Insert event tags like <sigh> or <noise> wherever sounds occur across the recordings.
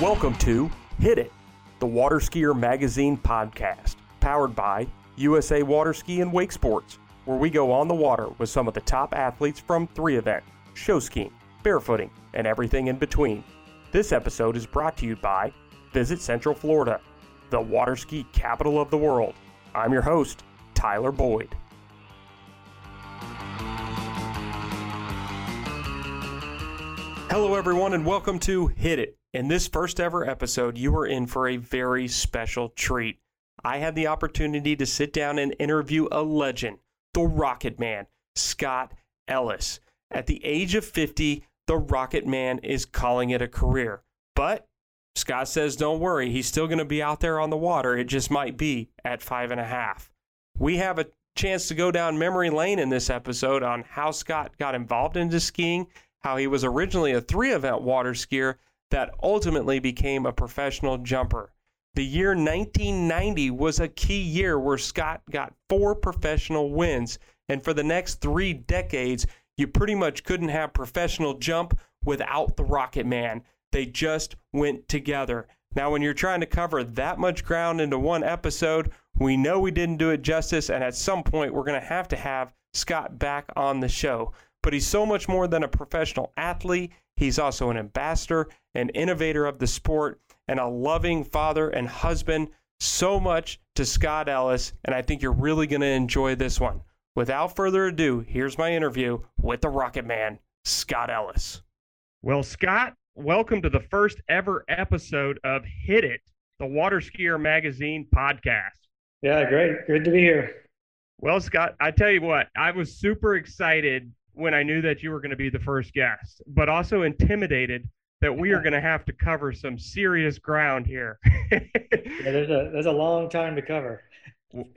Welcome to Hit It, the Water Skier Magazine podcast, powered by USA Water Ski and Wake Sports, where we go on the water with some of the top athletes from three event, show skiing, barefooting, and everything in between. This episode is brought to you by Visit Central Florida, the water ski capital of the world. I'm your host, Tyler Boyd. Hello, everyone, and welcome to Hit It. In this first ever episode, you are in for a very special treat. I had the opportunity to sit down and interview a legend, the Rocket Man, Scot Ellis. At the age of 50, the Rocket Man is calling it a career. But Scot says, don't worry, he's still going to be out there on the water. It just might be at five and a half. We have a chance to go down memory lane in this episode on how Scot got involved into skiing how he was originally a three event water skier that ultimately became a professional jumper. The year 1990 was a key year where Scot got four professional wins, and for the next three decades, you pretty much couldn't have professional jump without the Rocket Man. They just went together. Now, when you're trying to cover that much ground into one episode, we know we didn't do it justice, and at some point, we're going to have to have Scot back on the show but he's so much more than a professional athlete. He's also an ambassador, an innovator of the sport, and a loving father and husband. So much to Scot Ellis, and I think you're really going to enjoy this one. Without further ado, here's my interview with the Rocket Man, Scot Ellis. Well, Scot, welcome to the first ever episode of Hit It, the Water Skier Magazine podcast. Yeah, great. Good to be here. Well, Scot, I tell you what, I was super excited when I knew that you were going to be the first guest, but also intimidated that we are going to have to cover some serious ground here. <laughs> yeah, there's a there's a long time to cover.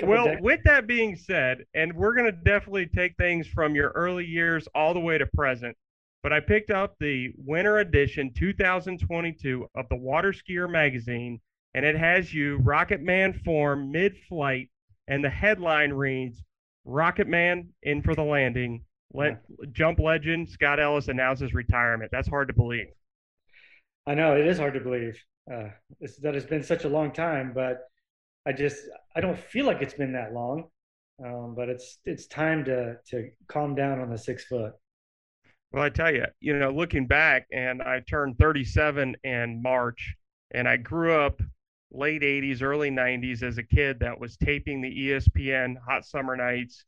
Well, with that being said, and we're going to definitely take things from your early years all the way to present, but I picked up the winter edition 2022 of the Water Skier magazine, and it has you Rocket Man form mid flight, and the headline reads Rocket Man in for the landing, let jump legend Scot Ellis announces retirement. That's hard to believe. I know it is hard to believe. Uh, that has been such a long time, but I just I don't feel like it's been that long. Um, but it's it's time to to calm down on the six foot. Well, I tell you, you know, looking back, and I turned 37 in March, and I grew up late 80s, early 90s as a kid that was taping the ESPN Hot Summer Nights,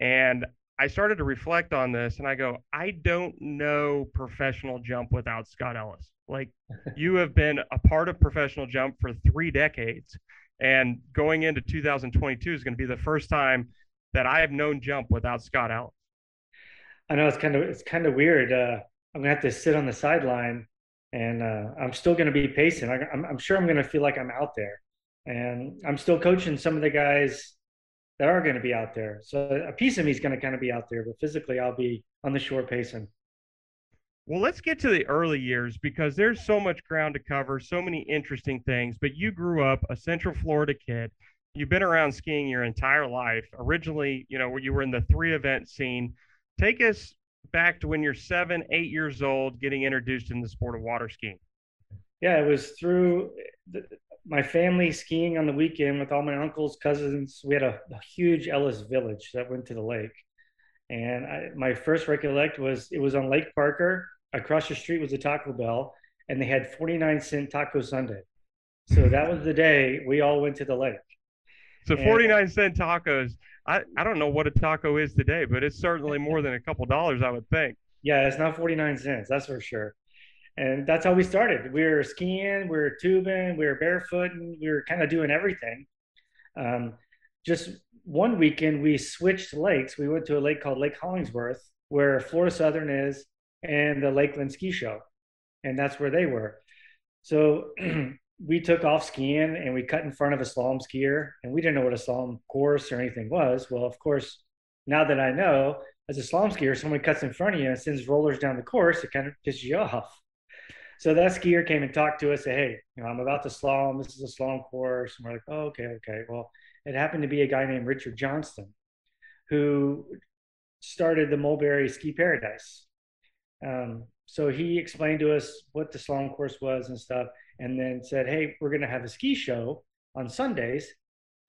and I started to reflect on this and I go, I don't know professional jump without Scot Ellis. Like you have been a part of professional jump for three decades. And going into 2022 is going to be the first time that I have known jump without Scot Ellis. I know it's kind of it's kind of weird. Uh, I'm gonna have to sit on the sideline, and uh, I'm still gonna be pacing. I, I'm, I'm sure I'm gonna feel like I'm out there, and I'm still coaching some of the guys that are going to be out there. So a piece of me is going to kind of be out there, but physically I'll be on the shore pacing. Well, let's get to the early years because there's so much ground to cover, so many interesting things. But you grew up a Central Florida kid. You've been around skiing your entire life. Originally, you know, where you were in the three event scene. Take us back to when you're seven, eight years old, getting introduced in the sport of water skiing. Yeah, it was through my family skiing on the weekend with all my uncles, cousins. We had a, a huge Ellis village that went to the lake. And I, my first recollect was it was on Lake Parker. Across the street was a Taco Bell, and they had 49 cent taco Sunday. So that was the day we all went to the lake. So 49 cent tacos. I, I don't know what a taco is today, but it's certainly more than a couple dollars, I would think. Yeah, it's not 49 cents, that's for sure and that's how we started. We were skiing, we were tubing, we were barefooting, we were kind of doing everything. Um, just one weekend, we switched lakes. We went to a lake called Lake Hollingsworth, where Florida Southern is, and the Lakeland Ski Show, and that's where they were. So <clears throat> we took off skiing and we cut in front of a slalom skier, and we didn't know what a slalom course or anything was. Well, of course, now that I know, as a slalom skier, someone cuts in front of you and sends rollers down the course, it kind of pisses you off. So that skier came and talked to us, said, Hey, you know, I'm about to slalom. This is a slalom course. And we're like, Oh, okay, okay. Well, it happened to be a guy named Richard Johnston who started the Mulberry Ski Paradise. Um, so he explained to us what the slalom course was and stuff, and then said, "Hey, we're going to have a ski show on Sundays.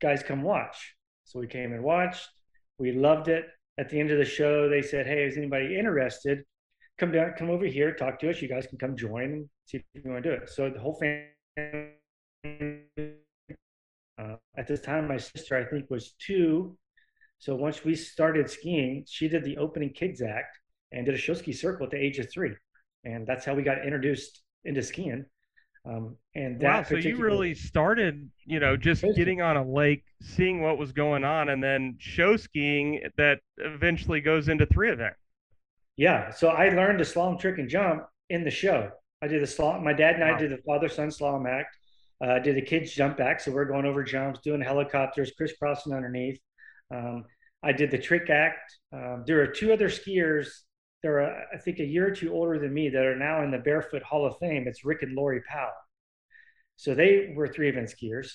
Guys, come watch." So we came and watched. We loved it. At the end of the show, they said, "Hey, is anybody interested? Come down, come over here, talk to us. You guys can come join and see if you want to do it." So the whole family. Uh, at this time, my sister, I think, was two. So once we started skiing, she did the opening kids act and did a show ski circle at the age of three and that's how we got introduced into skiing. Um, and that wow, so you really started, you know, just getting on a lake, seeing what was going on, and then show skiing that eventually goes into three event. Yeah, so I learned to slalom, trick, and jump in the show. I did the slalom. My dad and wow. I did the father son slalom act. Uh, did the kids jump act, so we're going over jumps, doing helicopters, crisscrossing underneath. Um, I did the trick act. Um, there are two other skiers they're, a, I think, a year or two older than me that are now in the Barefoot Hall of Fame. It's Rick and Lori Powell. So they were three event skiers.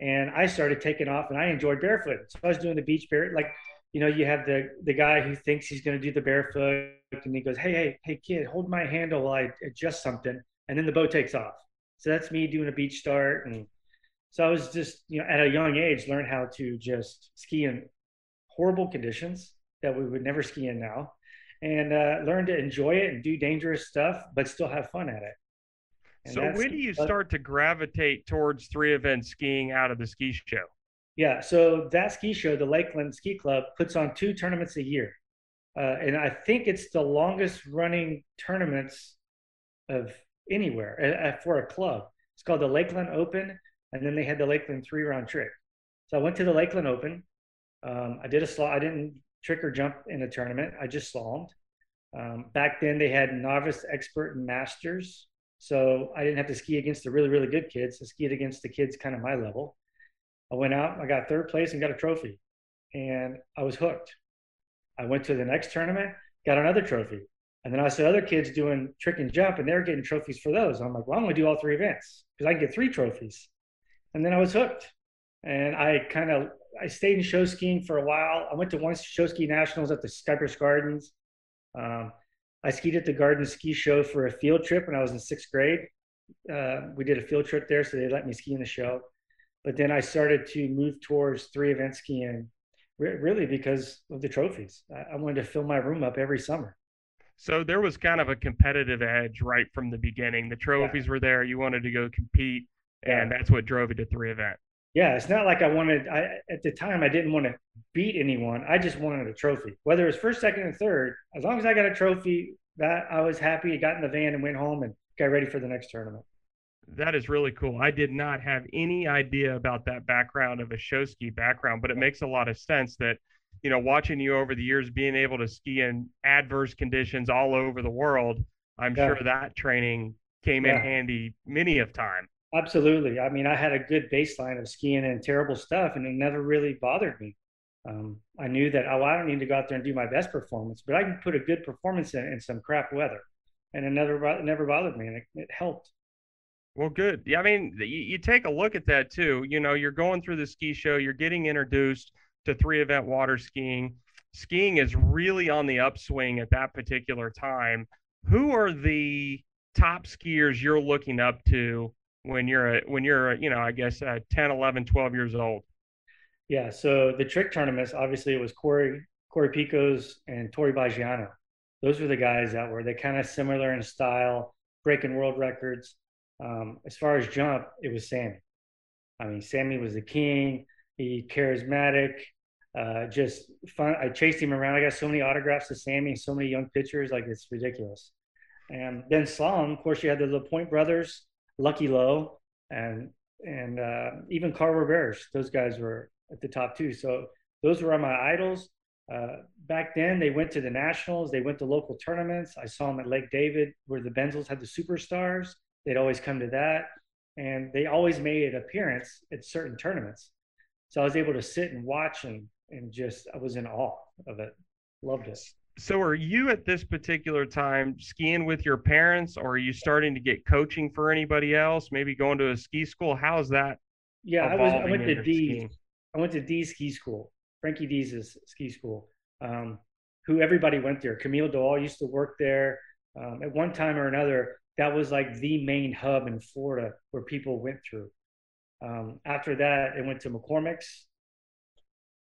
And I started taking off and I enjoyed barefoot. So I was doing the beach bare, like, you know, you have the the guy who thinks he's going to do the barefoot and he goes, Hey, hey, hey, kid, hold my handle while I adjust something. And then the boat takes off. So that's me doing a beach start. And so I was just, you know, at a young age, learned how to just ski in horrible conditions that we would never ski in now and uh, learn to enjoy it and do dangerous stuff, but still have fun at it. And so when do you start to gravitate towards three event skiing out of the ski show? Yeah, so that ski show, the Lakeland Ski Club, puts on two tournaments a year, uh, and I think it's the longest running tournaments of anywhere uh, for a club. It's called the Lakeland Open, and then they had the Lakeland three round trick. So I went to the Lakeland Open. Um, I did a slot. I didn't trick or jump in a tournament. I just slalomed. Um, back then, they had novice, expert, and masters. So I didn't have to ski against the really, really good kids. I skied against the kids kind of my level. I went out, I got third place and got a trophy, and I was hooked. I went to the next tournament, got another trophy. And then I saw other kids doing trick and jump, and they were getting trophies for those. I'm like, well, I'm going to do all three events because I can get three trophies. And then I was hooked. And I kind of I stayed in show skiing for a while. I went to one show ski nationals at the Cypress Gardens. Um, I skied at the Garden Ski Show for a field trip when I was in sixth grade. Uh, we did a field trip there, so they let me ski in the show. But then I started to move towards three event skiing, really because of the trophies. I, I wanted to fill my room up every summer. So there was kind of a competitive edge right from the beginning. The trophies yeah. were there. You wanted to go compete, and yeah. that's what drove you to three event yeah, it's not like I wanted. I at the time I didn't want to beat anyone. I just wanted a trophy, whether it was first, second, or third. As long as I got a trophy, that I was happy. I got in the van and went home and got ready for the next tournament. That is really cool. I did not have any idea about that background of a show ski background, but it makes a lot of sense that you know watching you over the years being able to ski in adverse conditions all over the world i'm yeah. sure that training came yeah. in handy many of time Absolutely. I mean, I had a good baseline of skiing and terrible stuff, and it never really bothered me. Um, I knew that, oh, I don't need to go out there and do my best performance, but I can put a good performance in, in some crap weather. And it never, it never bothered me, and it, it helped. Well, good. Yeah, I mean, you, you take a look at that too. You know, you're going through the ski show, you're getting introduced to three event water skiing. Skiing is really on the upswing at that particular time. Who are the top skiers you're looking up to when you're a, when you're a, you know I guess uh, 10, 11, 12 years old? Yeah, so the trick tournaments obviously it was Cory Cory Pickos and Tory Baggiano. Those were the guys that were they kind of similar in style, breaking world records. Um, as far as jump, it was Sammy. I mean, Sammy was the king. He charismatic, uh, just fun. I chased him around. I got so many autographs of Sammy, so many young pictures, like it's ridiculous. And then slalom, of course, you had the LaPointe brothers, Lucky Lowe, and and uh, even Carver Bears. Those guys were at the top too. So those were my idols. Uh, back then, they went to the nationals. They went to local tournaments. I saw them at Lake David, where the Benzels had the superstars. They'd always come to that, and they always made an appearance at certain tournaments. So I was able to sit and watch and and just I was in awe of it. Loved it so are you at this particular time skiing with your parents or are you starting to get coaching for anybody else maybe going to a ski school how's that yeah i was i went to d skiing? i went to d ski school Frankie D's ski school, um, who everybody went there. Camille Doll used to work there. Um, at one time or another, that was like the main hub in Florida where people went through. Um, after that, it went to McCormick's.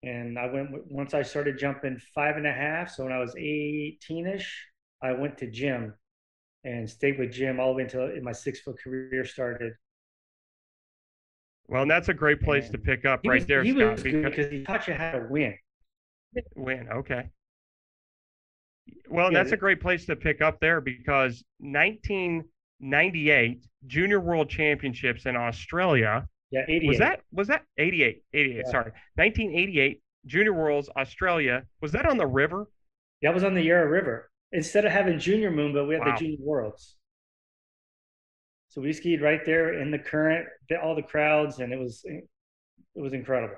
And I went once I started jumping five and a half. So when I was 18 ish, I went to Jim and stayed with Jim all the way until my six foot career started. Well, and that's a great place and to pick up right was, there, he Scot. Because he taught you how to win. Win, okay. Well, yeah, that's a great place to pick up there because 1998 Junior World Championships in Australia. Yeah, 88. Was that was that 88? 88, yeah. sorry. 1988 Junior Worlds Australia. Was that on the river? That was on the Yarra River. Instead of having Junior Moomba, but we had wow. the Junior Worlds. So we skied right there in the current, all the crowds, and it was it was incredible.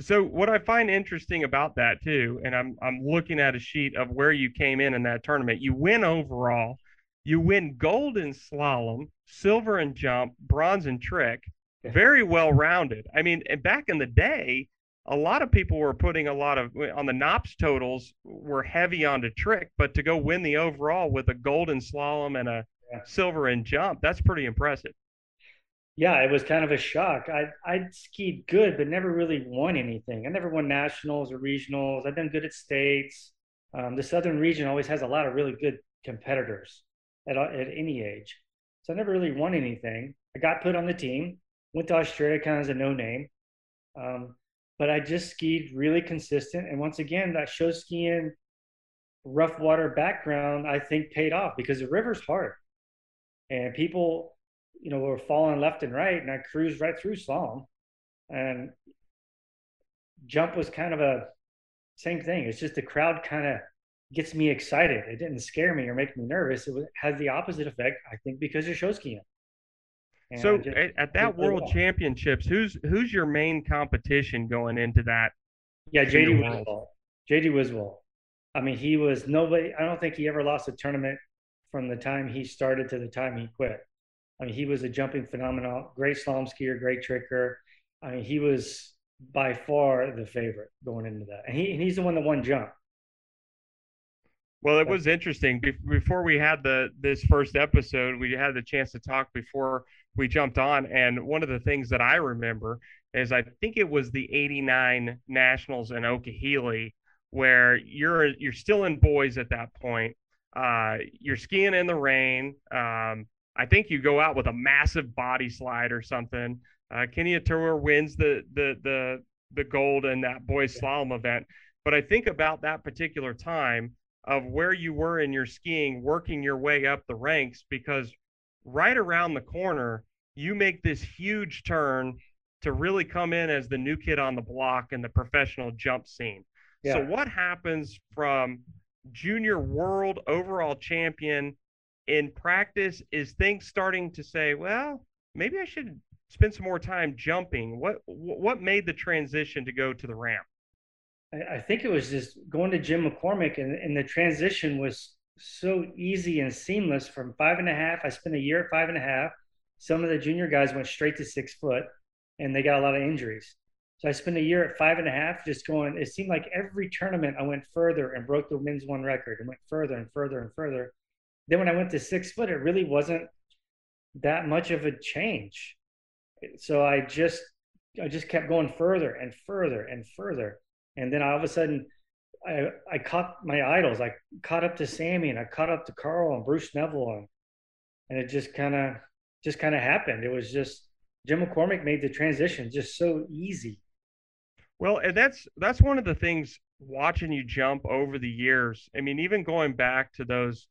So what I find interesting about that too, and I'm I'm looking at a sheet of where you came in in that tournament. You win overall, you win gold in slalom, silver in jump, bronze in trick. Very well rounded. I mean, back in the day, a lot of people were putting a lot of on the NOPS totals were heavy on the trick, but to go win the overall with a golden slalom and a yeah. silver in jump, that's pretty impressive yeah, it was kind of a shock. I I skied good, but never really won anything. I never won nationals or regionals. I've done good at states. Um, the Southern region always has a lot of really good competitors at at any age. So I never really won anything. I got put on the team, went to Australia kind of as a no name, um, but I just skied really consistent. And once again, that show skiing rough water background I think paid off because the river's hard, and people you know, we were falling left and right, and I cruised right through slalom. And jump was kind of a same thing. It's just the crowd kind of gets me excited. It didn't scare me or make me nervous. It was, has the opposite effect, I think, because you're. And so at, at, that World well. Championships, who's who's your main competition going into that? Yeah, JD Wiswall. JD Wiswall. I mean, he was nobody. I don't think he ever lost a tournament from the time he started to the time he quit. I mean, he was a jumping phenomenon, great slalom skier, great tricker. I mean, he was by far the favorite going into that, and he and he's the one that won jump. Well, it was interesting. Before we had the this first episode, we had the chance to talk before we jumped on, and one of the things that I remember is I think it was the '89 Nationals in Okeheelee, where you're you're still in boys at that point. Uh, you're skiing in the rain. Um, I think you go out with a massive body slide or something. Uh, Kenny Atur wins the the the the gold in that boys slalom event. But I think about that particular time of where you were in your skiing, working your way up the ranks, because right around the corner, you make this huge turn to really come in as the new kid on the block in the professional jump scene. Yeah. So, what happens from junior world overall champion in practice is things starting to say, well, maybe I should spend some more time jumping. What what made the transition to go to the ramp? I, think it was just going to Jim McCormick, and, and the transition was so easy and seamless from five and a half. I spent a year at five and a half. Some of the junior guys went straight to six foot, and they got a lot of injuries. So I spent a year at five and a half, just going. It seemed like every tournament I went further and broke the men's one record, and went further and further and further. Then when I went to six foot, it really wasn't that much of a change. So I just I just kept going further and further and further. And then all of a sudden I I caught my idols. I caught up to Sammy and I caught up to Carl and Bruce Neville and, and it just kind of just kind of happened. It was just Jim McCormick made the transition just so easy. Well, and that's that's one of the things watching you jump over the years. I mean, even going back to those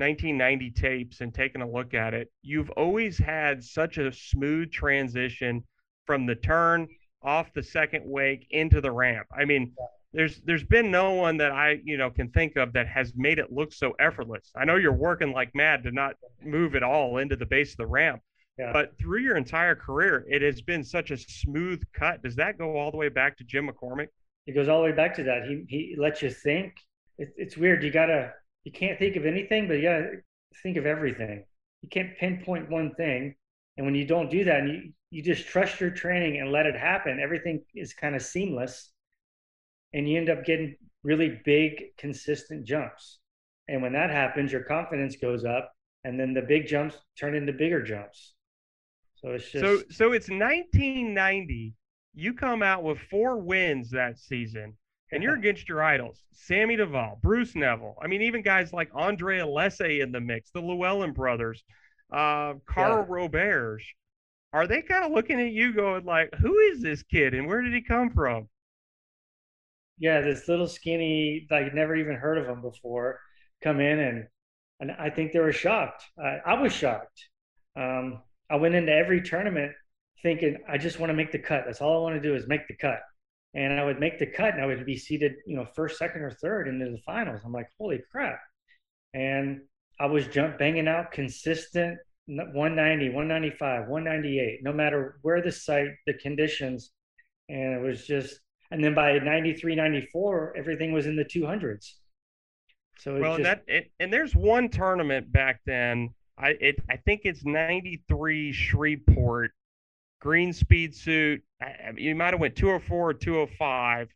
1990 tapes and taking a look at it, you've always had such a smooth transition from the turn off the second wake into the ramp. I mean, there's there's been no one that I you know can think of that has made it look so effortless. I know you're working like mad to not move at all into the base of the ramp, yeah. but through your entire career, it has been such a smooth cut. Does that go all the way back to Jim McCormick? It goes all the way back to that. He he lets you think. It, it's weird. You gotta you can't think of anything, but you gotta think of everything. You can't pinpoint one thing. And when you don't do that and you, you just trust your training and let it happen, everything is kind of seamless. And you end up getting really big, consistent jumps. And when that happens, your confidence goes up, and then the big jumps turn into bigger jumps. So it's just so so it's 1990. You come out with four wins that season, and you're against your idols: Sammy Duvall, Bruce Neville. I mean, even guys like Andre Alessi in the mix, the Llewellyn brothers, uh, Carl yeah. Roberge. Are they kind of looking at you, going like, "Who is this kid, and where did he come from?" Yeah, this little skinny, like never even heard of him before, come in and and I think they were shocked. I, I was shocked. Um, I went into every tournament thinking I just want to make the cut. That's all I want to do is make the cut. And I would make the cut and I would be seated, you know, first, second, or third into the finals. I'm like, holy crap. And I was jump banging out consistent 190, 195, 198, no matter where the site, the conditions. And it was just, and then by 93, 94, everything was in the 200s. So well, just... that it, and there's one tournament back then I it I think it's 93 Shreveport green speed suit. You might have went 204 or 205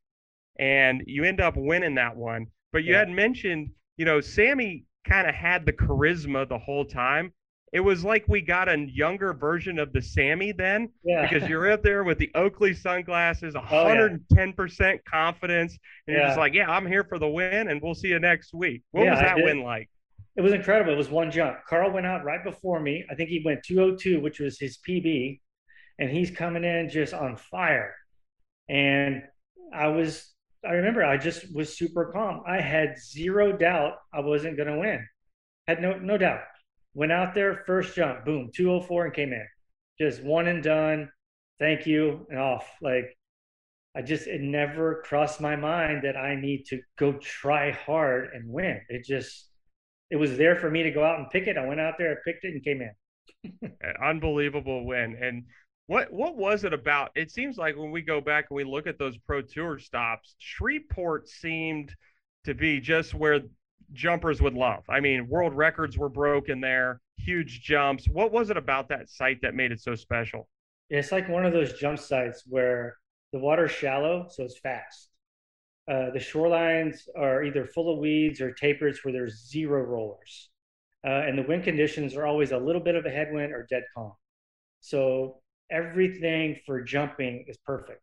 and you end up winning that one. But you yeah. had mentioned, you know, Sammy kind of had the charisma the whole time. It was like we got a younger version of the Sammy then, yeah. because you're out there with the Oakley sunglasses, 110% oh, yeah. confidence, and you're just like, "Yeah, I'm here for the win, and we'll see you next week." What was that win like? it was incredible. It was one jump. Carl went out right before me. I think he went 202, which was his PB, and he's coming in just on fire. And I was, I remember I just was super calm. I had zero doubt I wasn't going to win. Had no no doubt. Went out there, first jump, boom, 204 and came in. Just one and done. Thank you and off. Like I just it never crossed my mind that I need to go try hard and win. It just it was there for me to go out and pick it. I went out there, I picked it, and came in. <laughs> Unbelievable win. And what what was it about? It seems like when we go back and we look at those pro tour stops, Shreveport seemed to be just where jumpers would love. I mean, world records were broken there, huge jumps. What was it about that site that made it so special? It's like one of those jump sites where the water's shallow, so it's fast. Uh, the shorelines are either full of weeds or tapers where there's zero rollers. Uh, and the wind conditions are always a little bit of a headwind or dead calm. So everything for jumping is perfect.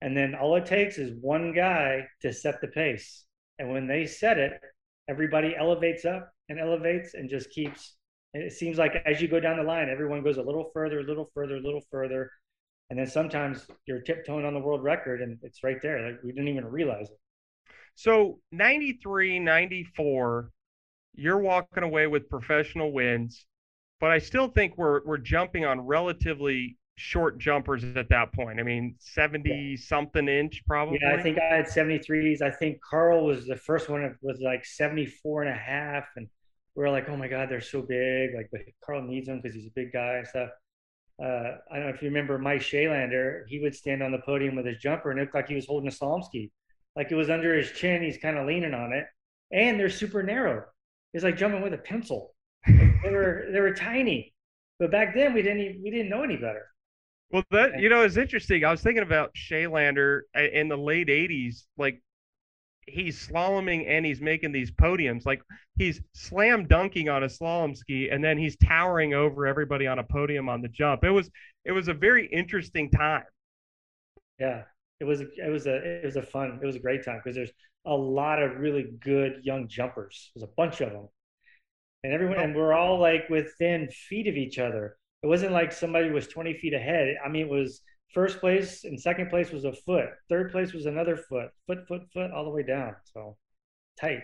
And then all it takes is one guy to set the pace. And when they set it, everybody elevates up and elevates and just keeps. It seems like as you go down the line, everyone goes a little further, a little further, a little further and then sometimes you're tiptoeing on the world record and it's right there like we didn't even realize it so 93 94 you're walking away with professional wins but i still think we're we're jumping on relatively short jumpers at that point i mean 70 yeah. something inch probably yeah i think i had 73s i think carl was the first one with like 74 and a half and we are like oh my god they're so big like but carl needs them because he's a big guy and stuff uh, I don't know if you remember Mike Kjellander, he would stand on the podium with his jumper and it looked like he was holding a slalom ski. Like it was under his chin, he's kind of leaning on it. And they're super narrow. It's like jumping with a pencil. They were they were tiny. But back then we didn't even, we didn't know any better. Well, that you know is interesting. I was thinking about Kjellander uh, in the late '80s. Like he's slaloming and he's making these podiums. Like he's slam dunking on a slalom ski and then he's towering over everybody on a podium on the jump. It was it was a very interesting time. Yeah, it was it was a it was a fun it was a great time because there's a lot of really good young jumpers. There's a bunch of them, and everyone and we're all like within feet of each other. It wasn't like somebody was 20 feet ahead. I mean, it was first place and second place was a foot. Third place was another foot, foot, foot, foot, all the way down. So tight.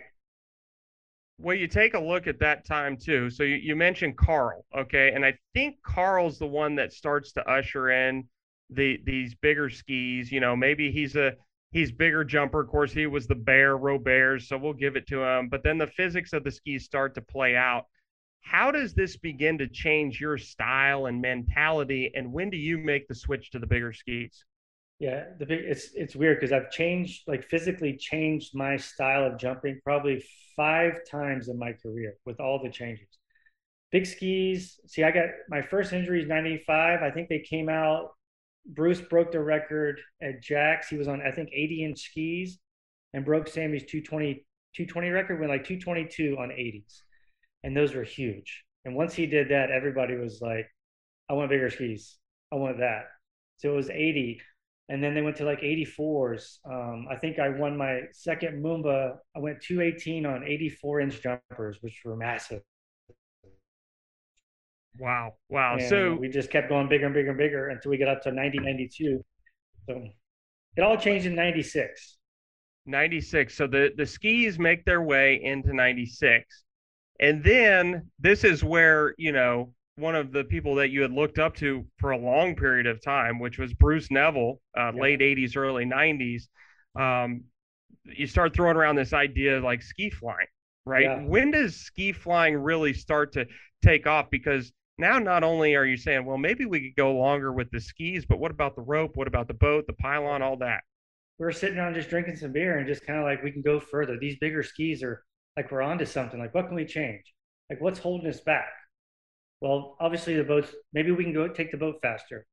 Well, you take a look at that time too. So you, you mentioned Carl, okay, and I think Carl's the one that starts to usher in the these bigger skis. You know, maybe he's a he's bigger jumper. Of course, he was the bear, Roberge, so we'll give it to him. But then the physics of the skis start to play out. How does this begin to change your style and mentality? And when do you make the switch to the bigger skis? Yeah, the big it's it's weird because I've changed like physically changed my style of jumping probably five times in my career with all the changes. big skis. See, I got my first injury is 95. I think they came out. Bruce broke the record at Jax. He was on, I think, 80 inch skis and broke Sammy's 220, 220 record, went like 222 on 80s. And those were huge. And once he did that, everybody was like, I want bigger skis. I want that. So it was 80. And then they went to like 84s. Um, I think I won my second Moomba. I went 218 on 84 inch jumpers, which were massive. Wow. Wow. And so we just kept going bigger and bigger and bigger until we got up to 90, 92. So it all changed in 96. 96. So the, the skis make their way into 96. And then this is where, you know, one of the people that you had looked up to for a long period of time, which was Bruce Neville, uh, yeah. late 80s, early 90s. Um, you start throwing around this idea like ski flying, right? Yeah. When does ski flying really start to take off? Because now not only are you saying, well, maybe we could go longer with the skis, but what about the rope? What about the boat, the pylon, all that? We are sitting around just drinking some beer and just kind of like we can go further. These bigger skis are like we're onto something. Like what can we change? Like what's holding us back? Well, obviously the boats. Maybe we can go take the boat faster.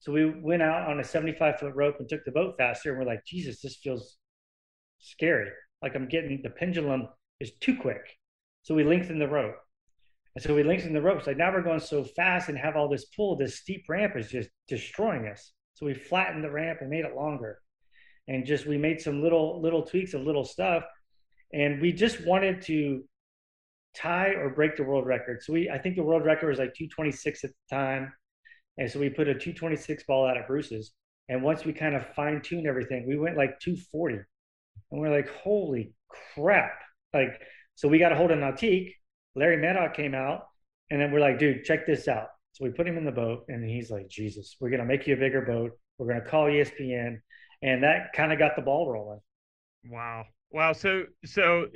So we went out on a 75 foot rope and took the boat faster. And we're like, Jesus, this feels scary. Like I'm getting the pendulum is too quick. So we lengthened the rope. And so we lengthened the ropes. So now we're going so fast and have all this pull. This steep ramp is just destroying us. So we flattened the ramp and made it longer. And just we made some little little tweaks of little stuff and we just wanted to tie or break the world record. So we, I think the world record was like 226 at the time, and so we put a 226 ball out at Bruce's. And once we kind of fine tuned everything, we went like 240, and we're like, holy crap! Like, so we got a hold of Nautique. Larry Meddock came out, and then we're like, dude, check this out. So we put him in the boat, and he's like, Jesus, we're gonna make you a bigger boat. We're gonna call ESPN, and that kind of got the ball rolling. Wow. Wow. So, so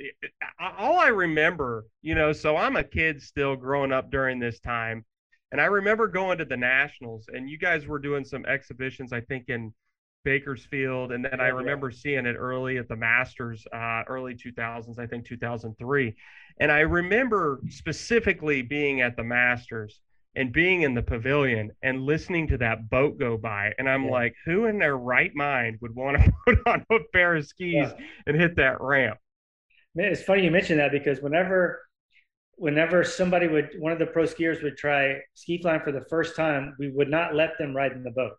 all I remember, you know, so I'm a kid still growing up during this time. And I remember going to the Nationals and you guys were doing some exhibitions, I think in Bakersfield. And then I remember seeing it early at the Masters, uh, early 2000s, I think 2003. And I remember specifically being at the Masters and being in the pavilion and listening to that boat go by. And I'm yeah. like, who in their right mind would want to <laughs> put on a pair of skis yeah. and hit that ramp? Man, it's funny you mentioned that because whenever whenever somebody would one of the pro skiers would try ski flying for the first time, we would not let them ride in the boat.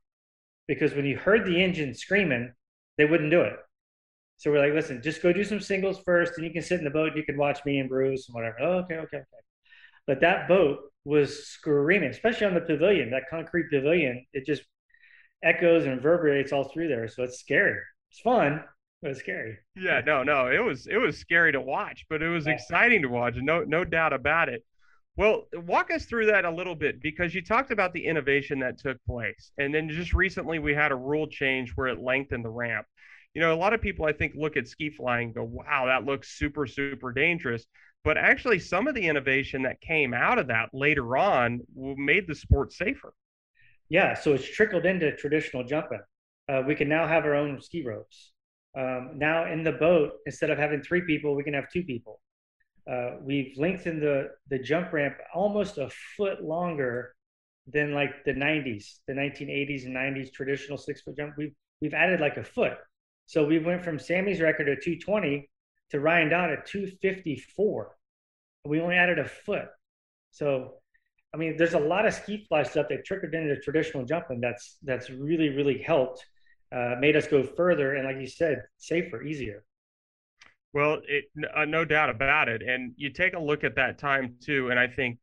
Because when you heard the engine screaming, they wouldn't do it. So we're like, listen, just go do some singles first, and you can sit in the boat. And you can watch me and Bruce and whatever. Oh, okay, okay, okay. But that boat was screaming, especially on the pavilion, that concrete pavilion. It just echoes and reverberates all through there. So it's scary. It's fun, but it's scary. Yeah, no, no, it was it was scary to watch, but it was yeah. exciting to watch, no no doubt about it. Well, walk us through that a little bit because you talked about the innovation that took place. And then just recently we had a rule change where it lengthened the ramp. You know, a lot of people I think look at ski flying go, wow, that looks super, super dangerous. But actually, some of the innovation that came out of that later on made the sport safer. Yeah, so it's trickled into traditional jumping. Uh, we can now have our own ski ropes. Um, now in the boat, instead of having three people, we can have two people. Uh, we've lengthened the the jump ramp almost a foot longer than like the 90s, the 1980s and 90s traditional six foot jump. We've we've added like a foot. So we went from Sammy's record at 220 to Ryan Dodd at 254. We only added a foot. So, I mean, there's a lot of ski fly stuff that trickled into traditional jumping that's that's really really helped, uh, made us go further and, like you said, safer, easier. Well, it, uh, no doubt about it. And you take a look at that time too, and I think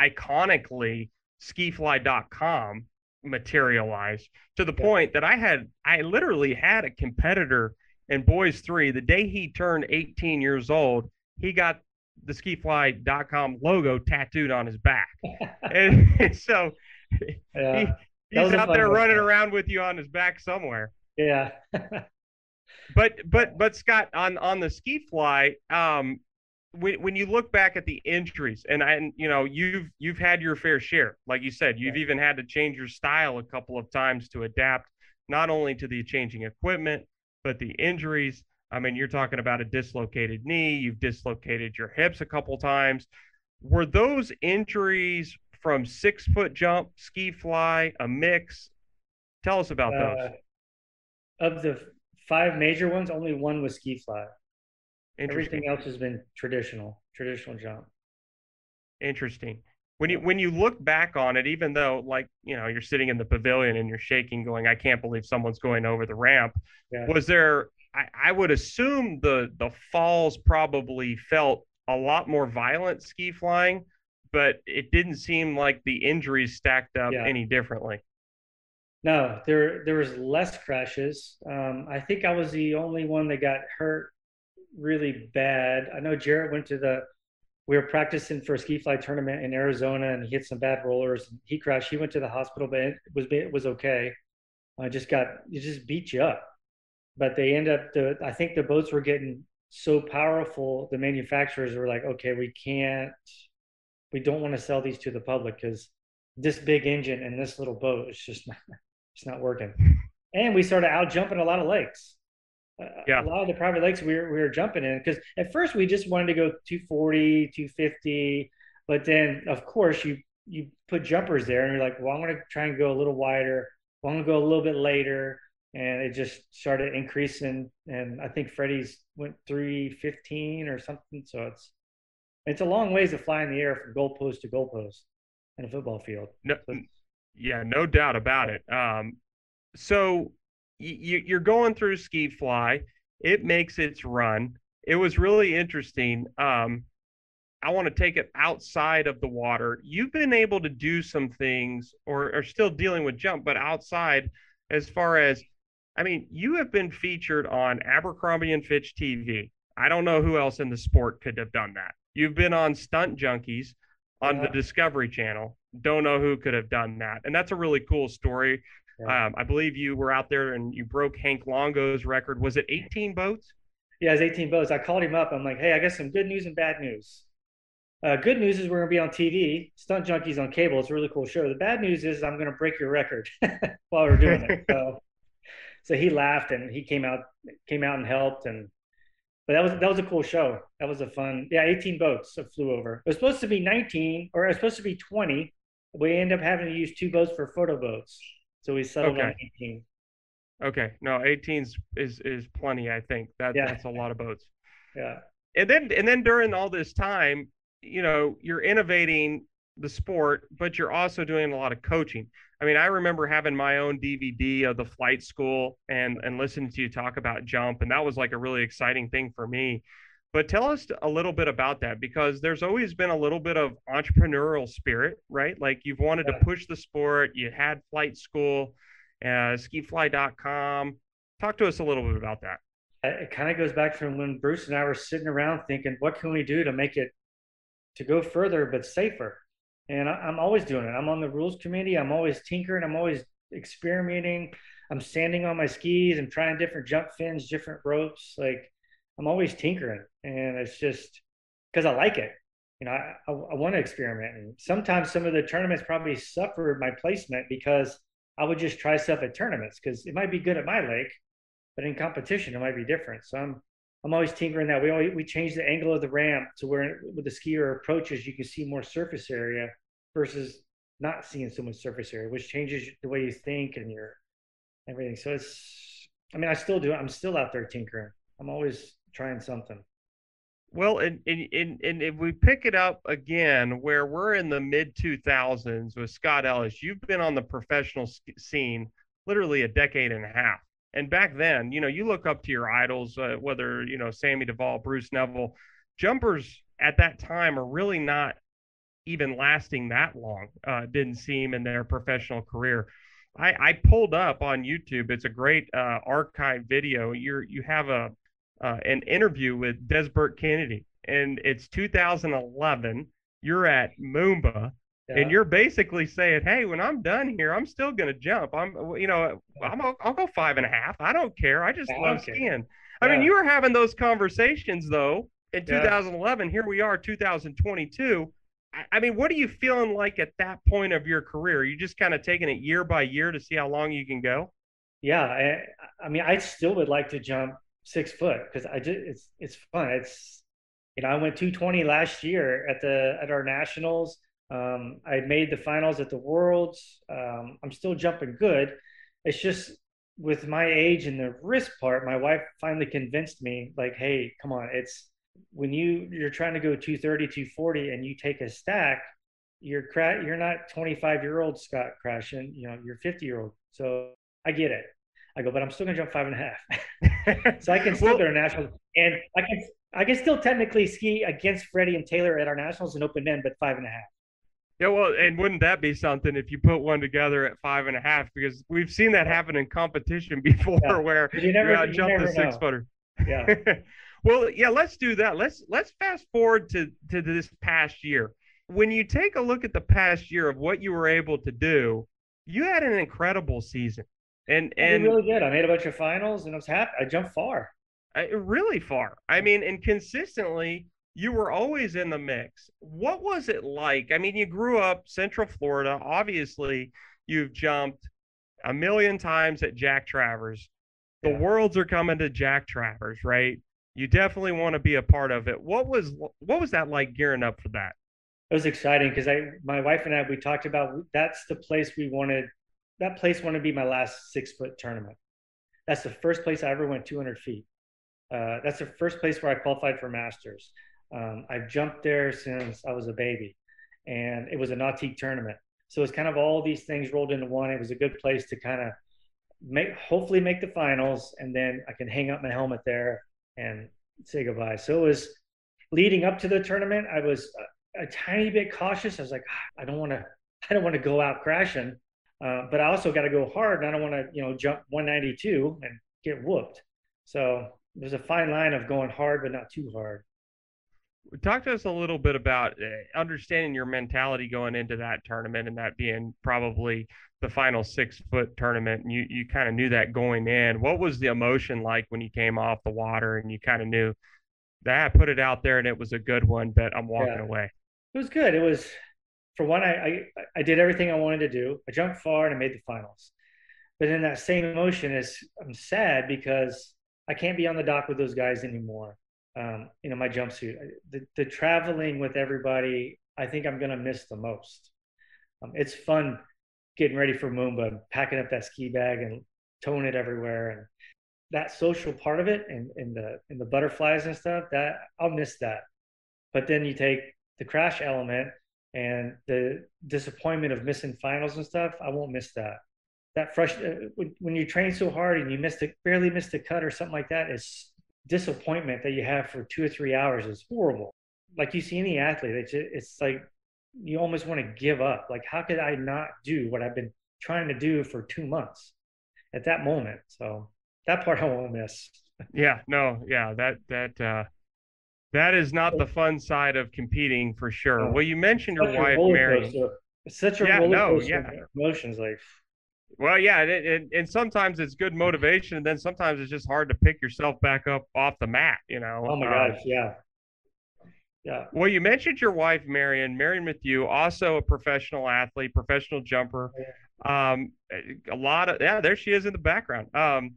iconically, skifly.com materialized to the point that I had I literally had a competitor in boys three, the day he turned 18 years old, he got the skifly.com logo tattooed on his back. <laughs> and, and, <laughs> so yeah, he, he's out there running around with you on his back somewhere. Yeah. <laughs> but but but Scot on on the ski fly um when, when you look back at the injuries and I, and you know you've you've had your fair share like you said you've even had to change your style a couple of times to adapt not only to the changing equipment but the injuries, I mean, you're talking about a dislocated knee, you've dislocated your hips a couple times. were those injuries from six foot jump, ski fly, a mix? Tell us about uh, those. Of the five major ones, only one was ski fly. Everything else has been traditional, traditional jump. Interesting. When you when you look back on it, even though like you know you're sitting in the pavilion and you're shaking, going, "I can't believe someone's going over the ramp." Yeah. Was there? I, I would assume the the falls probably felt a lot more violent ski flying, but it didn't seem like the injuries stacked up yeah. any differently. No, there there was less crashes. Um, I think I was the only one that got hurt really bad. I know Jarrett went to the. We were practicing for a ski fly tournament in Arizona, and he hit some bad rollers. He crashed. He went to the hospital, but it was it was okay. I just got it just beat you up. But they end up the. I think the boats were getting so powerful. The manufacturers were like, okay, we can't. We don't want to sell these to the public because this big engine and this little boat is just not, it's not working. And we started out jumping a lot of lakes. Uh, yeah. a lot of the private lakes we were, we were jumping in because at first we just wanted to go 240 250 but then of course you you put jumpers there and you're like well i'm going to try and go a little wider. Well, i'm going to go a little bit later. And it just started increasing and i think freddie's went 315 or something. So it's it's a long ways to fly in the air from goalpost to goalpost in a football field. No, yeah no doubt about it. Um so you, you're going through ski fly. It makes its run. It was really interesting um, i want to take it outside of the water. You've been able to do some things or are still dealing with jump but outside as far as i mean you have been featured on abercrombie and fitch tv i don't know who else in the sport could have done that. You've been on stunt junkies on yeah. the discovery channel don't know who could have done that and that's a really cool story yeah. Um, I believe you were out there and you broke Hank Longo's record. Was it 18 boats? Yeah, it was 18 boats. I called him up. I'm like, hey, I got some good news and bad news. Uh, good news is we're going to be on TV, Stunt Junkies on cable. It's a really cool show. The bad news is I'm going to break your record <laughs> while we're doing it. So, <laughs> so he laughed and he came out came out and helped and but that was that was a cool show. That was a fun. Yeah, 18 boats flew over. It was supposed to be 19 or it was supposed to be 20. We end up having to use two boats for photo boats. So we settled okay. on 18. Okay. No, 18 is is plenty, I think. That yeah. that's a lot of boats. Yeah. And then and then during all this time, you know, you're innovating the sport, but you're also doing a lot of coaching. I mean, I remember having my own DVD of the flight school and and listening to you talk about jump, and that was like a really exciting thing for me. But tell us a little bit about that because there's always been a little bit of entrepreneurial spirit, right? Like you've wanted yeah. to push the sport, you had flight school, uh, skifly.com. Talk to us a little bit about that. It kind of goes back from when Bruce and I were sitting around thinking, what can we do to make it to go further but safer? And I, I'm always doing it. I'm on the rules committee. I'm always tinkering. I'm always experimenting. I'm standing on my skis. I'm trying different jump fins, different ropes. Like I'm always tinkering, and it's just because I like it. You know, I, I, I want to experiment, and sometimes some of the tournaments probably suffered my placement because I would just try stuff at tournaments because it might be good at my lake, but in competition it might be different. So I'm I'm always tinkering that. We always we change the angle of the ramp to where with the skier approaches, you can see more surface area versus not seeing so much surface area, which changes the way you think and your everything. So it's I mean, I still do. I'm still out there tinkering. I'm always trying something. Well, and, and, and, if we pick it up again, where we're in the mid 2000s with Scot Ellis, you've been on the professional scene literally a decade and a half. And back then, you know, you look up to your idols, uh, whether, you know, Sammy Duvall, Bruce Neville, jumpers at that time are really not even lasting that long, uh, didn't seem in their professional career. I, I pulled up on YouTube. It's a great uh, archive video. You're you have a uh, an interview with Desbert Kennedy, and it's 2011. You're at Moomba, yeah. and you're basically saying, "Hey, when I'm done here, I'm still going to jump. I'm, you know, I'm, I'll go five and a half. I don't care. I just love okay. skiing." I mean, you were having those conversations though in 2011. Yeah. Here we are, 2022. I mean, what are you feeling like at that point of your career? Are you just kind of taking it year by year to see how long you can go? Yeah, I, I mean, I still would like to jump six foot because I just it's it's fun. It's you know, I went 220 last year at the at our nationals. Um, I made the finals at the Worlds. Um, I'm still jumping good. It's just with my age and the risk part, my wife finally convinced me, like, hey, come on, it's when you you're trying to go 230, 240, and you take a stack, you're cra- you're not 25 year old Scot crashing, you know, you're 50 year old. So I get it. I go, but I'm still gonna jump five and a half. <laughs> so I can still well, go to nationals, and I can I can still technically ski against Freddie and Taylor at our nationals and open men, but five and a half. Yeah, well, and wouldn't that be something if you put one together at five and a half? Because we've seen that happen in competition <laughs> before, yeah. where you never you, jump the six footer. Yeah. <laughs> well, yeah, let's do that. Let's let's fast forward to to this past year. When you take a look at the past year of what you were able to do, you had an incredible season. And and really good. I made a bunch of finals, and I was happy. I jumped far. I, really far. I mean, and consistently you were always in the mix. What was it like? I mean, you grew up Central Florida. Obviously, you've jumped a million times at Jack Travers. The yeah. worlds are coming to Jack Travers, right? You definitely want to be a part of it. What was what was that like gearing up for that? It was exciting because I my wife and I we talked about that's the place we wanted that place wanted to be my last six foot tournament. That's the first place I ever went 200 feet. Uh, that's the first place where I qualified for masters. Um, I've jumped there since I was a baby, and it was a Nautique tournament. So it's kind of all these things rolled into one. It was a good place to kind of make, hopefully, make the finals, and then I can hang up my helmet there and say goodbye. So it was leading up to the tournament. I was a, a tiny bit cautious. I was like, ah, I don't want to, I don't want to go out crashing, uh, but I also got to go hard. And I don't want to, you know, jump 192 and get whooped. So there's a fine line of going hard but not too hard talk to us a little bit about uh, understanding your mentality going into that tournament and that being probably the final six foot tournament and you, you kind of knew that going in what was the emotion like when you came off the water and you kind of knew that I put it out there and it was a good one but i'm walking yeah. away it was good it was for one I, I i did everything i wanted to do i jumped far and i made the finals but in that same emotion is i'm sad because i can't be on the dock with those guys anymore um, you know, my jumpsuit. The, the traveling with everybody, I think I'm going to miss the most. Um, it's fun getting ready for Moomba, packing up that ski bag and towing it everywhere. And that social part of it and, and the and the butterflies and stuff, that I'll miss that. But then you take the crash element and the disappointment of missing finals and stuff, I won't miss that. That fresh uh, when, you train so hard and you missed it, barely missed a cut or something like that is disappointment that you have for two or three hours is horrible. Like you see any athlete, it's, it's like you almost want to give up. Like, how could I not do what I've been trying to do for two months at that moment? So that part <laughs> I won't miss. Yeah, no, yeah, that, that, uh, that is not the fun side of competing for sure. Well, you mentioned your wife, Mary. It's such a yeah, roller no, yeah. emotions. Like, well, yeah, and, and, and, sometimes it's good motivation, and then sometimes it's just hard to pick yourself back up off the mat. You know. Oh my um, gosh, yeah, yeah. Well, you mentioned your wife, Marion. Marion with you, also a professional athlete, professional jumper. Um, a lot of yeah, there she is in the background. Um,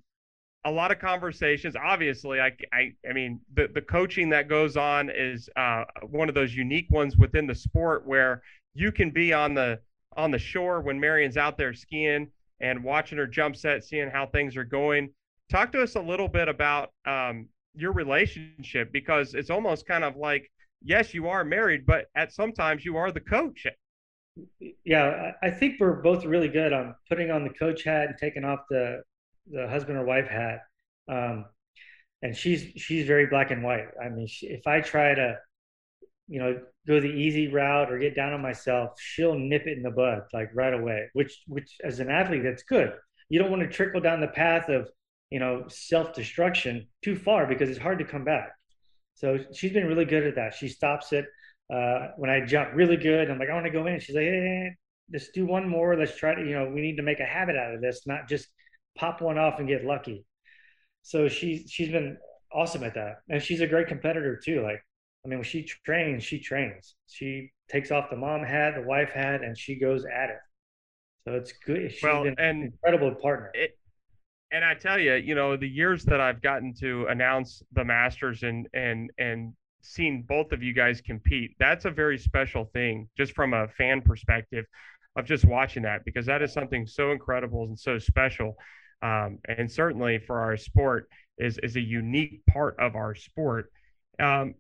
a lot of conversations. Obviously, I, I, I mean, the the coaching that goes on is uh, one of those unique ones within the sport where you can be on the on the shore when Marion's out there skiing and watching her jump set, seeing how things are going. Talk to us a little bit about um, your relationship because it's almost kind of like, yes, you are married, but at sometimes you are the coach. Yeah, I think we're both really good on putting on the coach hat and taking off the the husband or wife hat. Um, and she's she's very black and white. I mean, she, if I try to you know, go the easy route or get down on myself, she'll nip it in the bud like right away. Which, which as an athlete, that's good. You don't want to trickle down the path of, you know, self destruction too far because it's hard to come back. So she's been really good at that. She stops it uh, when I jump really good. I'm like, I want to go in. She's like, hey, let's do one more. Let's try to, you know, we need to make a habit out of this, not just pop one off and get lucky. So she's she's been awesome at that, and she's a great competitor too. Like I mean, when she trains, she trains. She takes off the mom hat, the wife hat, and she goes at it. So it's good. She's well, and incredible partner. It, and I tell you, you know, the years that I've gotten to announce the Masters and and and seen both of you guys compete. That's a very special thing, just from a fan perspective of just watching that, because that is something so incredible and so special. Um, and certainly for our sport is, is a unique part of our sport. Um,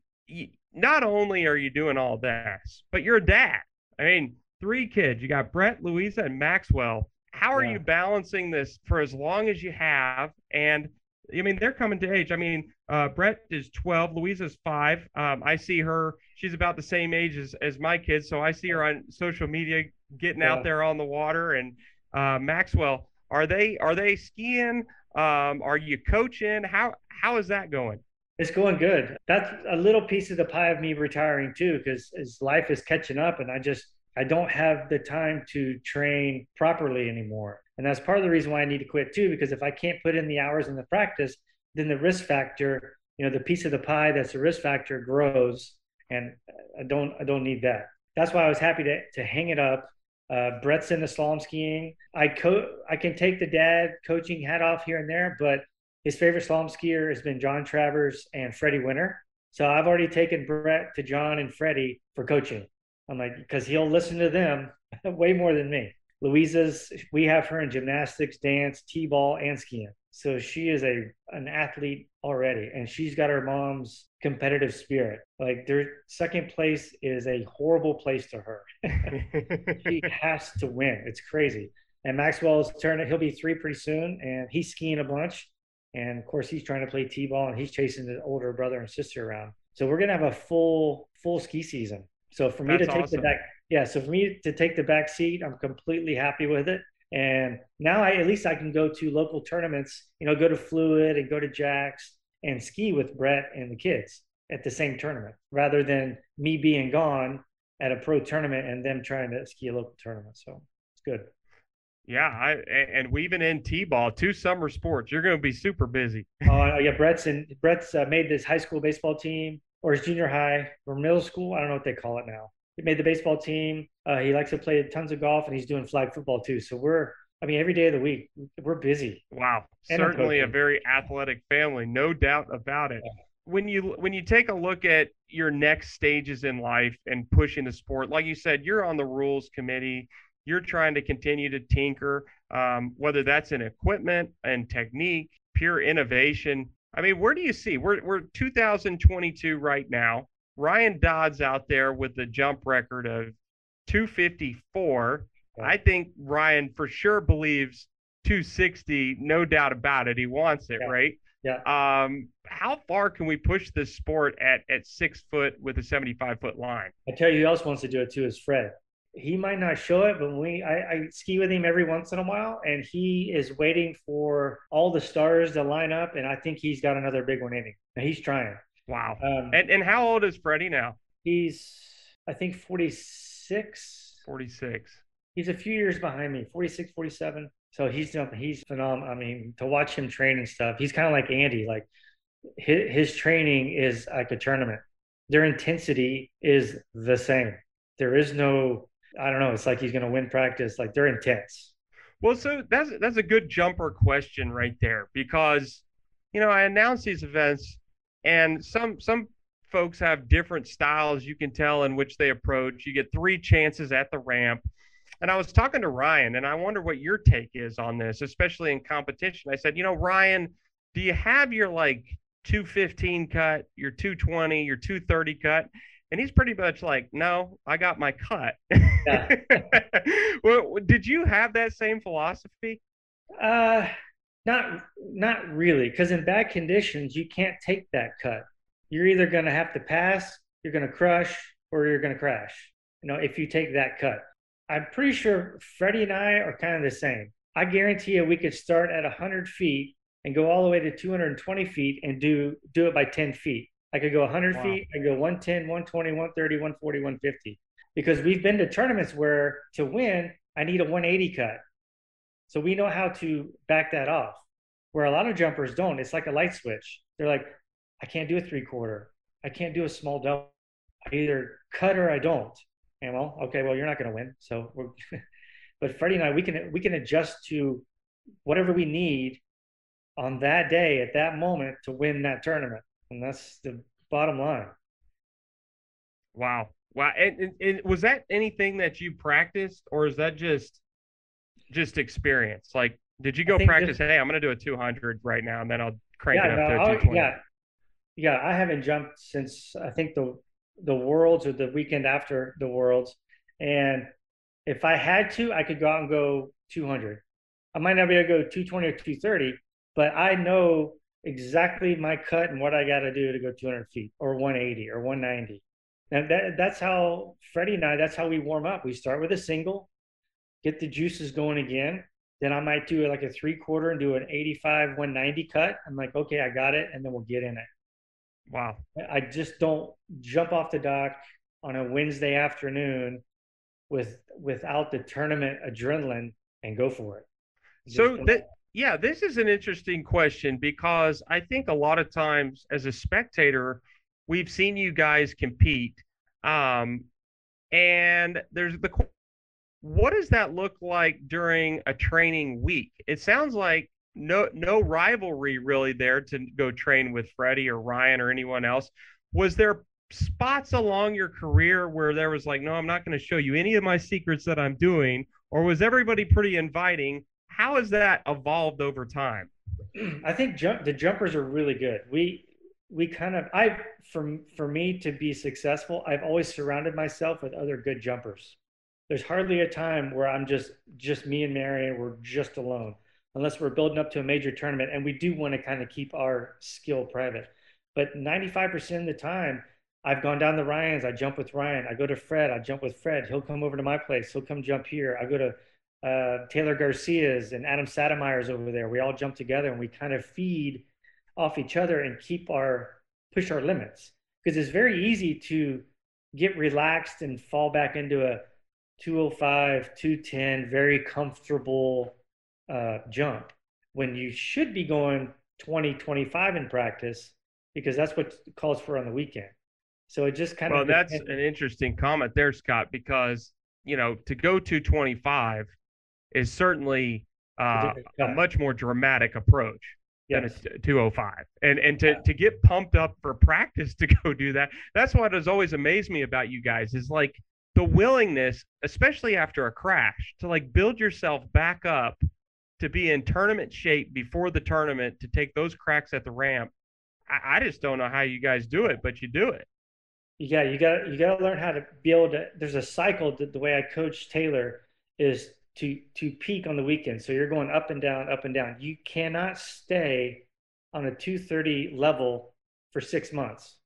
not only are you doing all this, but you're a dad. I mean, three kids. You got Brett, Louisa, and Maxwell. How are yeah. you balancing this for as long as you have? And I mean, they're coming to age. I mean, uh, Brett is 12, Louisa's five. Um, I see her, she's about the same age as, as my kids. So I see her on social media getting yeah. out there on the water. And uh, Maxwell, are they are they skiing? Um, are you coaching? How how is that going? It's going good. That's a little piece of the pie of me retiring too, because as life is catching up, and I just I don't have the time to train properly anymore. And that's part of the reason why I need to quit too, because if I can't put in the hours in the practice, then the risk factor, you know, the piece of the pie that's the risk factor grows. And I don't, I don't need that. That's why I was happy to, to hang it up. Uh, Brett's in the slalom skiing. I co- I can take the dad coaching hat off here and there, but his favorite slalom skier has been John Travers and Freddie Winter. So I've already taken Brett to John and Freddie for coaching. I'm like, because he'll listen to them <laughs> way more than me. Louisa's, we have her in gymnastics, dance, t-ball, and skiing. So she is a an athlete already, and she's got her mom's competitive spirit. Like their second place is a horrible place to her. <laughs> she has to win. It's crazy. And Maxwell's turn. He'll be three pretty soon, and he's skiing a bunch. And of course, he's trying to play t-ball, and he's chasing his older brother and sister around. So we're gonna have a full full ski season. So for me That's to take awesome. the back, yeah. So for me to take the back seat, I'm completely happy with it. And now I at least I can go to local tournaments, you know, go to Fluid and go to Jack's and ski with Brett and the kids at the same tournament, rather than me being gone at a pro tournament and them trying to ski a local tournament. So it's good. Yeah, I and weaving in t-ball, two summer sports. You're going to be super busy. <laughs> Oh yeah, Brett's and Brett's uh, made this high school baseball team or his junior high or middle school. I don't know what they call it now. He made the baseball team. Uh, he likes to play tons of golf, and he's doing flag football too. So we're, I mean, every day of the week we're busy. Wow, and certainly a very athletic family, no doubt about it. Yeah. When you when you take a look at your next stages in life and pushing the sport, like you said, you're on the rules committee. You're trying to continue to tinker, um, whether that's in equipment and technique, pure innovation I mean, where do you see? We're we're 2022 right now. Ryan Dodd's out there with the jump record of 254. I think Ryan for sure believes 260, no doubt about it. He wants it, yeah. right? Yeah. Um, how far can we push this sport at at six foot with a 75 foot line? I tell you, who else wants to do it too is Fred he might not show it, but we I, I, ski with him every once in a while, and he is waiting for all the stars to line up, and I think he's got another big one in him. And he's trying. Wow. Um, and and how old is Freddie now? He's I think 46. 46. He's a few years behind me, 46, 47. So he's he's phenomenal. I mean, to watch him train and stuff, he's kind of like Andy. Like his, his training is like a tournament. Their intensity is the same. There is no I don't know. It's like he's going to win practice. Like they're intense. Well, so that's that's a good jumper question right there because you know I announce these events and some some folks have different styles you can tell in which they approach. You get three chances at the ramp. And I was talking to Ryan and I wonder what your take is on this, especially in competition. I said, you know, Ryan, do you have your like 215 cut, your 220, your 230 cut? And he's pretty much like, no, I got my cut. Yeah. <laughs> well, did you have that same philosophy? Uh, not, not really. Cause in bad conditions, you can't take that cut. You're either going to have to pass, you're going to crush, or you're going to crash. You know, if you take that cut, I'm pretty sure Freddie and I are kind of the same. I guarantee you, we could start at 100 feet and go all the way to 220 feet and do do it by 10 feet. I could go 100 wow. feet, I go 110, 120, 130, 140, 150. Because we've been to tournaments where to win, I need a 180 cut. So we know how to back that off. Where a lot of jumpers don't. It's like a light switch. They're like, I can't do a three quarter. I can't do a small double. I either cut or I don't. And well, okay, well, you're not going to win. So we're, <laughs> but Freddie and I, we can we can adjust to whatever we need on that day at that moment to win that tournament and that's the bottom line. Wow. Wow. And, and, and, was that anything that you practiced or is that just just experience? Like, did you go practice, this, hey, I'm going to do a 200 right now and then I'll crank yeah, it up no, to 220? Yeah. Yeah. I haven't jumped since I think the, the worlds or the weekend after the worlds. And if I had to, I could go out and go 200. I might not be able to go 220 or 230, but I know exactly my cut and what I got to do to go 200 feet or 180 or 190. And that, that's how Freddie and I, that's how we warm up. We start with a single, get the juices going again. Then I might do like a three quarter and do an 85, 190 cut. I'm like, okay, I got it. And then we'll get in it. Wow. I just don't jump off the dock on a Wednesday afternoon with without the tournament adrenaline and go for it. so that yeah, this is an interesting question because I think a lot of times as a spectator, we've seen you guys compete. Um, and there's the what does that look like during a training week? It sounds like no no rivalry really there to go train with Freddie or Ryan or anyone else. Was there spots along your career where there was like, no, I'm not going to show you any of my secrets that I'm doing, or was everybody pretty inviting? How has that evolved over time? I think jump, the jumpers are really good. We we kind of I for for me to be successful, I've always surrounded myself with other good jumpers. There's hardly a time where I'm just just me and Marion. We're just alone, unless we're building up to a major tournament, and we do want to kind of keep our skill private. But 95% of the time, I've gone down the Ryan's. I jump with Ryan. I go to Fred. I jump with Fred. He'll come over to my place. He'll come jump here. I go to uh, Taylor Garcia's and Adam Sedlmajer's over there. We all jump together and we kind of feed off each other and keep our push our limits because it's very easy to get relaxed and fall back into a 205 210 very comfortable uh, jump when you should be going 20 25 in practice because that's what calls for on the weekend so it just kind well, of well that's an interesting comment there scot because you know to go to 25 is certainly uh, a much more dramatic approach yes. than a 205. And and to, yeah. to get pumped up for practice <laughs> to go do that, that's what has always amazed me about you guys is like the willingness, especially after a crash, to like build yourself back up to be in tournament shape before the tournament to take those cracks at the ramp. I, I just don't know how you guys do it, but you do it. Yeah, you got you got to learn how to be able to. There's a cycle. That the way I coach Taylor is to to peak on the weekend. So you're going up and down, up and down. You cannot stay on a 230 level for six months.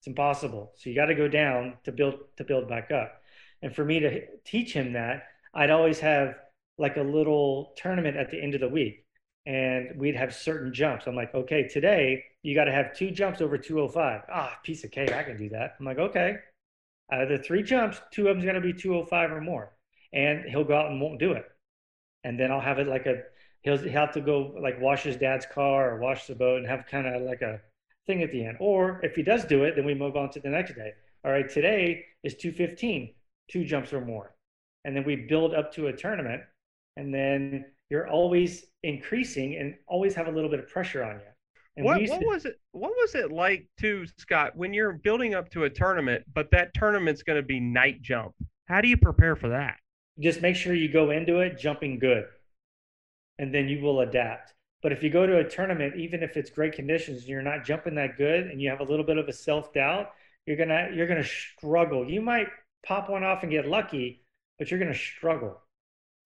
It's impossible. So you got to go down to build to build back up. And for me to teach him that, I'd always have like a little tournament at the end of the week, and we'd have certain jumps. I'm like, okay, today you got to have two jumps over 205. Ah, piece of cake, I can do that. I'm like, okay. The three jumps, two of them's going to be 205 or more and he'll go out and won't do it. And then I'll have it like a he'll, he'll have to go like wash his dad's car or wash the boat and have kind of like a thing at the end. Or if he does do it, then we move on to the next day. All right, today is 215, two jumps or more. And then we build up to a tournament. And then you're always increasing and always have a little bit of pressure on you. And what, what to, was it? What was it like to Scot when you're building up to a tournament, but that tournament's going to be night jump? How do you prepare for that? just make sure you go into it jumping good and then you will adapt but if you go to a tournament even if it's great conditions and you're not jumping that good and you have a little bit of a self-doubt you're gonna you're gonna struggle you might pop one off and get lucky but you're gonna struggle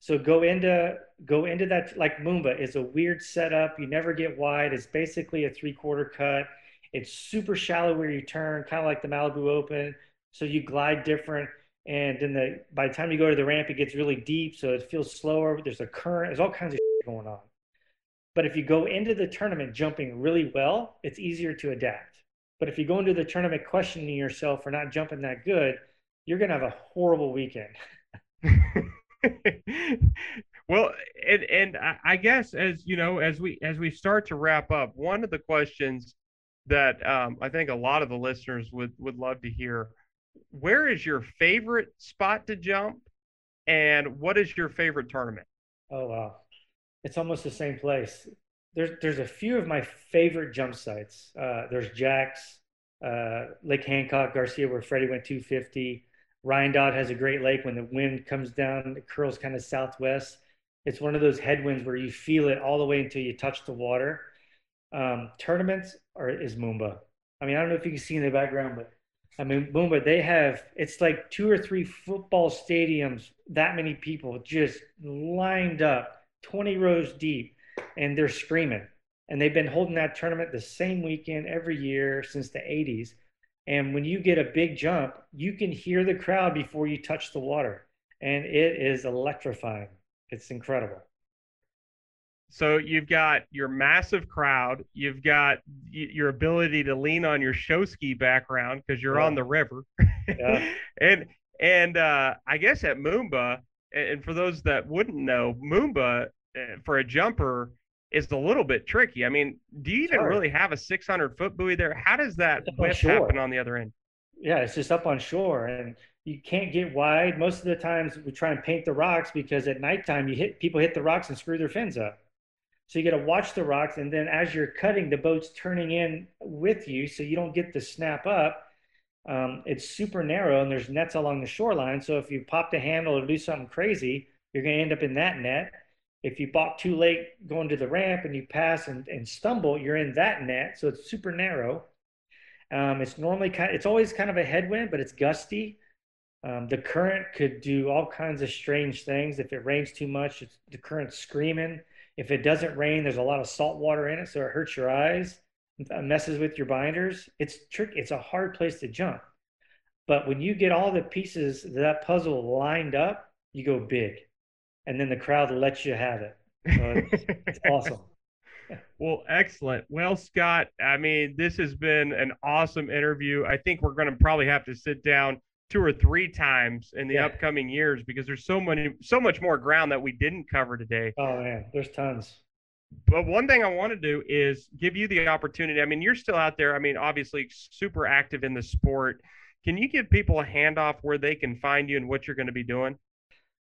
so go into go into that like Moomba is a weird setup. You never get wide. It's basically a three quarter cut. It's super shallow where you turn, kind of like the Malibu Open. So you glide different and then the by the time you go to the ramp it gets really deep so it feels slower there's a current there's all kinds of going on but if you go into the tournament jumping really well it's easier to adapt but if you go into the tournament questioning yourself for not jumping that good you're to have a horrible weekend <laughs> <laughs> well and and i guess as you know as we as we start to wrap up one of the questions that um, i think a lot of the listeners would would love to hear where is your favorite spot to jump and what is your favorite tournament? Oh wow. It's almost the same place. There's there's a few of my favorite jump sites. Uh, there's Jack's, uh, Lake Hancock, Garcia, where Freddie went 250. Wyandotte has a great lake when the wind comes down, it curls kind of southwest. It's one of those headwinds where you feel it all the way until you touch the water. Um, tournaments are is Moomba. I mean, I don't know if you can see in the background, but I mean, Moomba, they have it's like two or three football stadiums, that many people just lined up, 20 rows deep, and they're screaming. And they've been holding that tournament the same weekend every year since the 80s. And when you get a big jump, you can hear the crowd before you touch the water. And it is electrifying. It's incredible. So you've got your massive crowd, you've got your ability to lean on your show ski background because you're yeah. on the river, yeah. <laughs> and and uh, I guess at Moomba, and for those that wouldn't know, Moomba eh, for a jumper is a little bit tricky. I mean, do you even really have a 600 foot buoy there? How does that whip happen on the other end? Yeah, it's just up on shore, and you can't get wide. Most of the times, we try and paint the rocks because at nighttime, you hit people hit the rocks and screw their fins up. So you got to watch the rocks, and then as you're cutting, the boat's turning in with you, so you don't get the snap up. Um, it's super narrow, and there's nets along the shoreline. So if you pop the handle or do something crazy, you're going to end up in that net. If you balk too late going to the ramp and you pass and, and stumble, you're in that net. So it's super narrow. Um, it's normally kind. It's always kind of a headwind, but it's gusty. Um, the current could do all kinds of strange things. If it rains too much, the current screaming. If it doesn't rain, there's a lot of salt water in it, so it hurts your eyes, messes with your binders. It's tricky. It's a hard place to jump. But when you get all the pieces of that puzzle lined up, you go big, and then the crowd lets you have it. So it's, it's <laughs> awesome. Well, excellent. Well, Scot, I mean, this has been an awesome interview. I think we're going to probably have to sit down two or three times in the yeah. upcoming years because there's so many so much more ground that we didn't cover today. Oh man, there's tons. But one thing I want to do is give you the opportunity. I mean, you're still out there. I mean, obviously super active in the sport. Can you give people a handoff where they can find you and what you're going to be doing?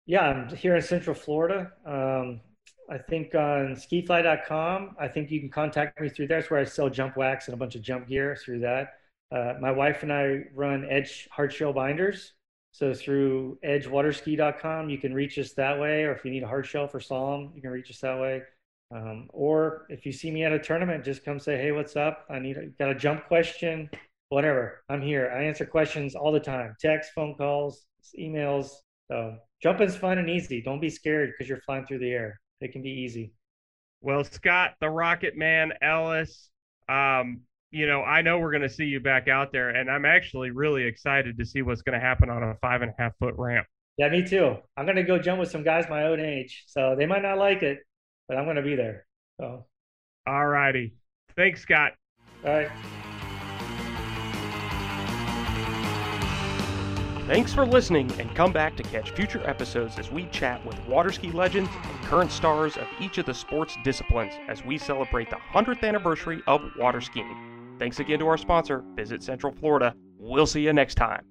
Yeah, I'm here in Central Florida. Um, I think on skifly.com, I think you can contact me through there. That's where I sell jump wax and a bunch of jump gear through that. Uh, my wife and I run Edge Hardshell Binders. So through edgewaterski.com, you can reach us that way. Or if you need a hard shell for slalom, you can reach us that way. Um, or if you see me at a tournament, just come say, "Hey, what's up? I need a, got a jump question, whatever. I'm here. I answer questions all the time: text, phone calls, emails. So jumping's fun and easy. Don't be scared because you're flying through the air. It can be easy. Well, Scot, the Rocket Man Ellis, um, you know, I know we're going to see you back out there, and I'm actually really excited to see what's going to happen on a five and a half foot ramp. Yeah, me too. I'm going to go jump with some guys my own age, so they might not like it, but I'm going to be there. So, all righty. Thanks, Scot. All right. Thanks for listening, and come back to catch future episodes as we chat with water ski legends and current stars of each of the sports disciplines as we celebrate the 100th anniversary of water skiing. Thanks again to our sponsor, Visit Central Florida. We'll see you next time.